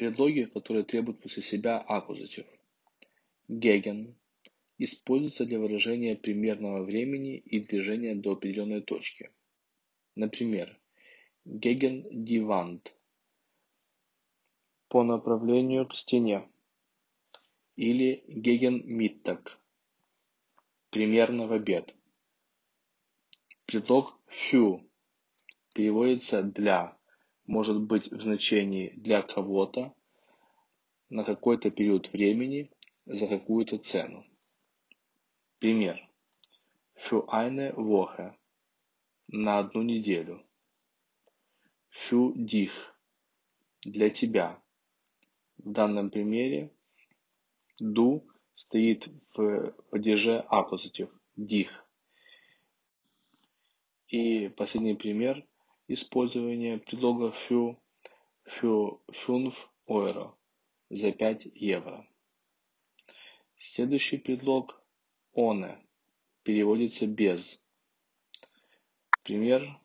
Предлоги, которые требуют после себя аккузатив. Геген используется для выражения примерного времени и движения до определенной точки. Например, Геген дивант по направлению к стене или Геген миттаг примерно в обед. Предлог фю переводится для, может быть в значении для кого-то, на какой-то период времени, за какую-то цену. Пример. Für eine Woche. На одну неделю. Für dich. Для тебя. В данном примере du стоит в падеже аккузатив dich. И последний пример использования предлога für, für 5 euro за 5 евро. Следующий предлог ohne переводится без. Пример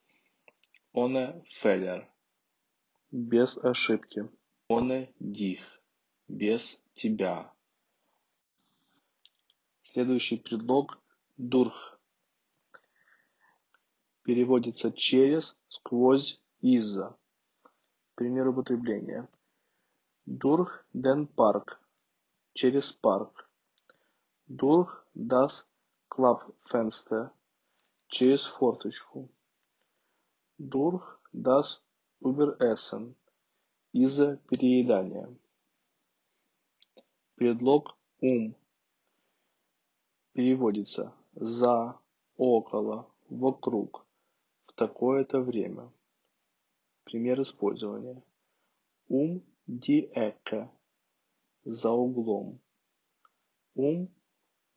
ohne Fehler без ошибки. Ohne dich без тебя. Следующий предлог durch переводится через, сквозь, из-за. Пример употребления. Durch den Park. Через парк. Durch das Klappfenster. Через форточку. Durch das Überessen. Из-за переедания. Предлог ум переводится за, около, вокруг такое-то время. Пример использования. Die Ecke. За углом. Um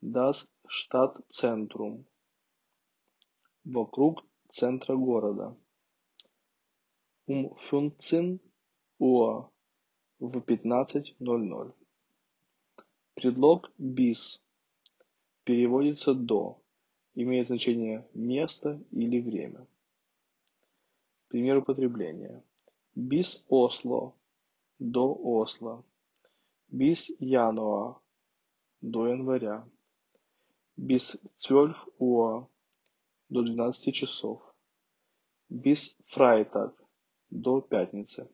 das Stadtzentrum. Вокруг центра города. Um 15 Uhr. В 15.00. Предлог bis переводится до, имеет значение место или время. Пример употребления. Bis Осло – до Осло. Bis Januar – до января. Bis 12 Uhr – до 12 часов. Bis Freitag – до пятницы.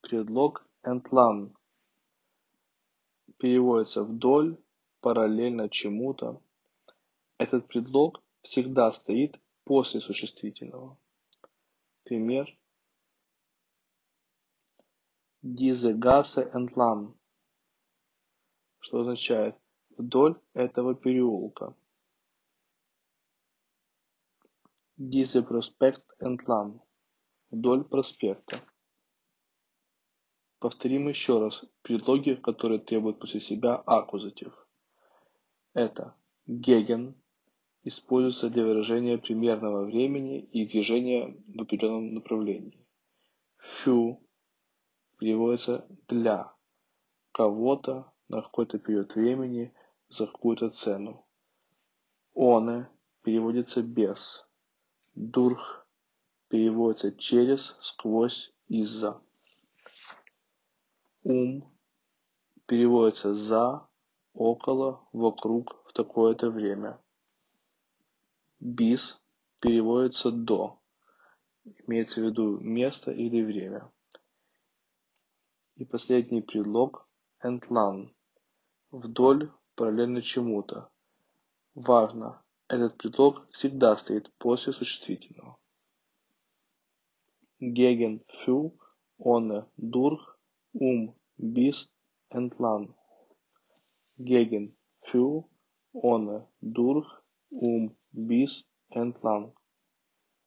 Предлог entlang переводится вдоль, параллельно чему-то. Этот предлог всегда стоит после существительного. Пример diese Gasse entlang, что означает вдоль этого переулка. Diese Prospekt entlang, вдоль проспекта. Повторим еще раз предлоги, которые требуют после себя аккузатив. Это gegen, используется для выражения примерного времени и движения в определенном направлении. Für переводится для кого-то на какой-то период времени за какую-то цену. Ohne переводится без. Durch переводится через, сквозь, из-за. Ум переводится за, около, вокруг, в такое-то время. Bis переводится до, имеется в виду место или время. И последний предлог entlang, вдоль, параллельно чему-то. Важно, этот предлог всегда стоит после существительного. Gegen, für, ohne, durch, um, bis, entlang. Gegen, für, ohne, durch, um, bees and lung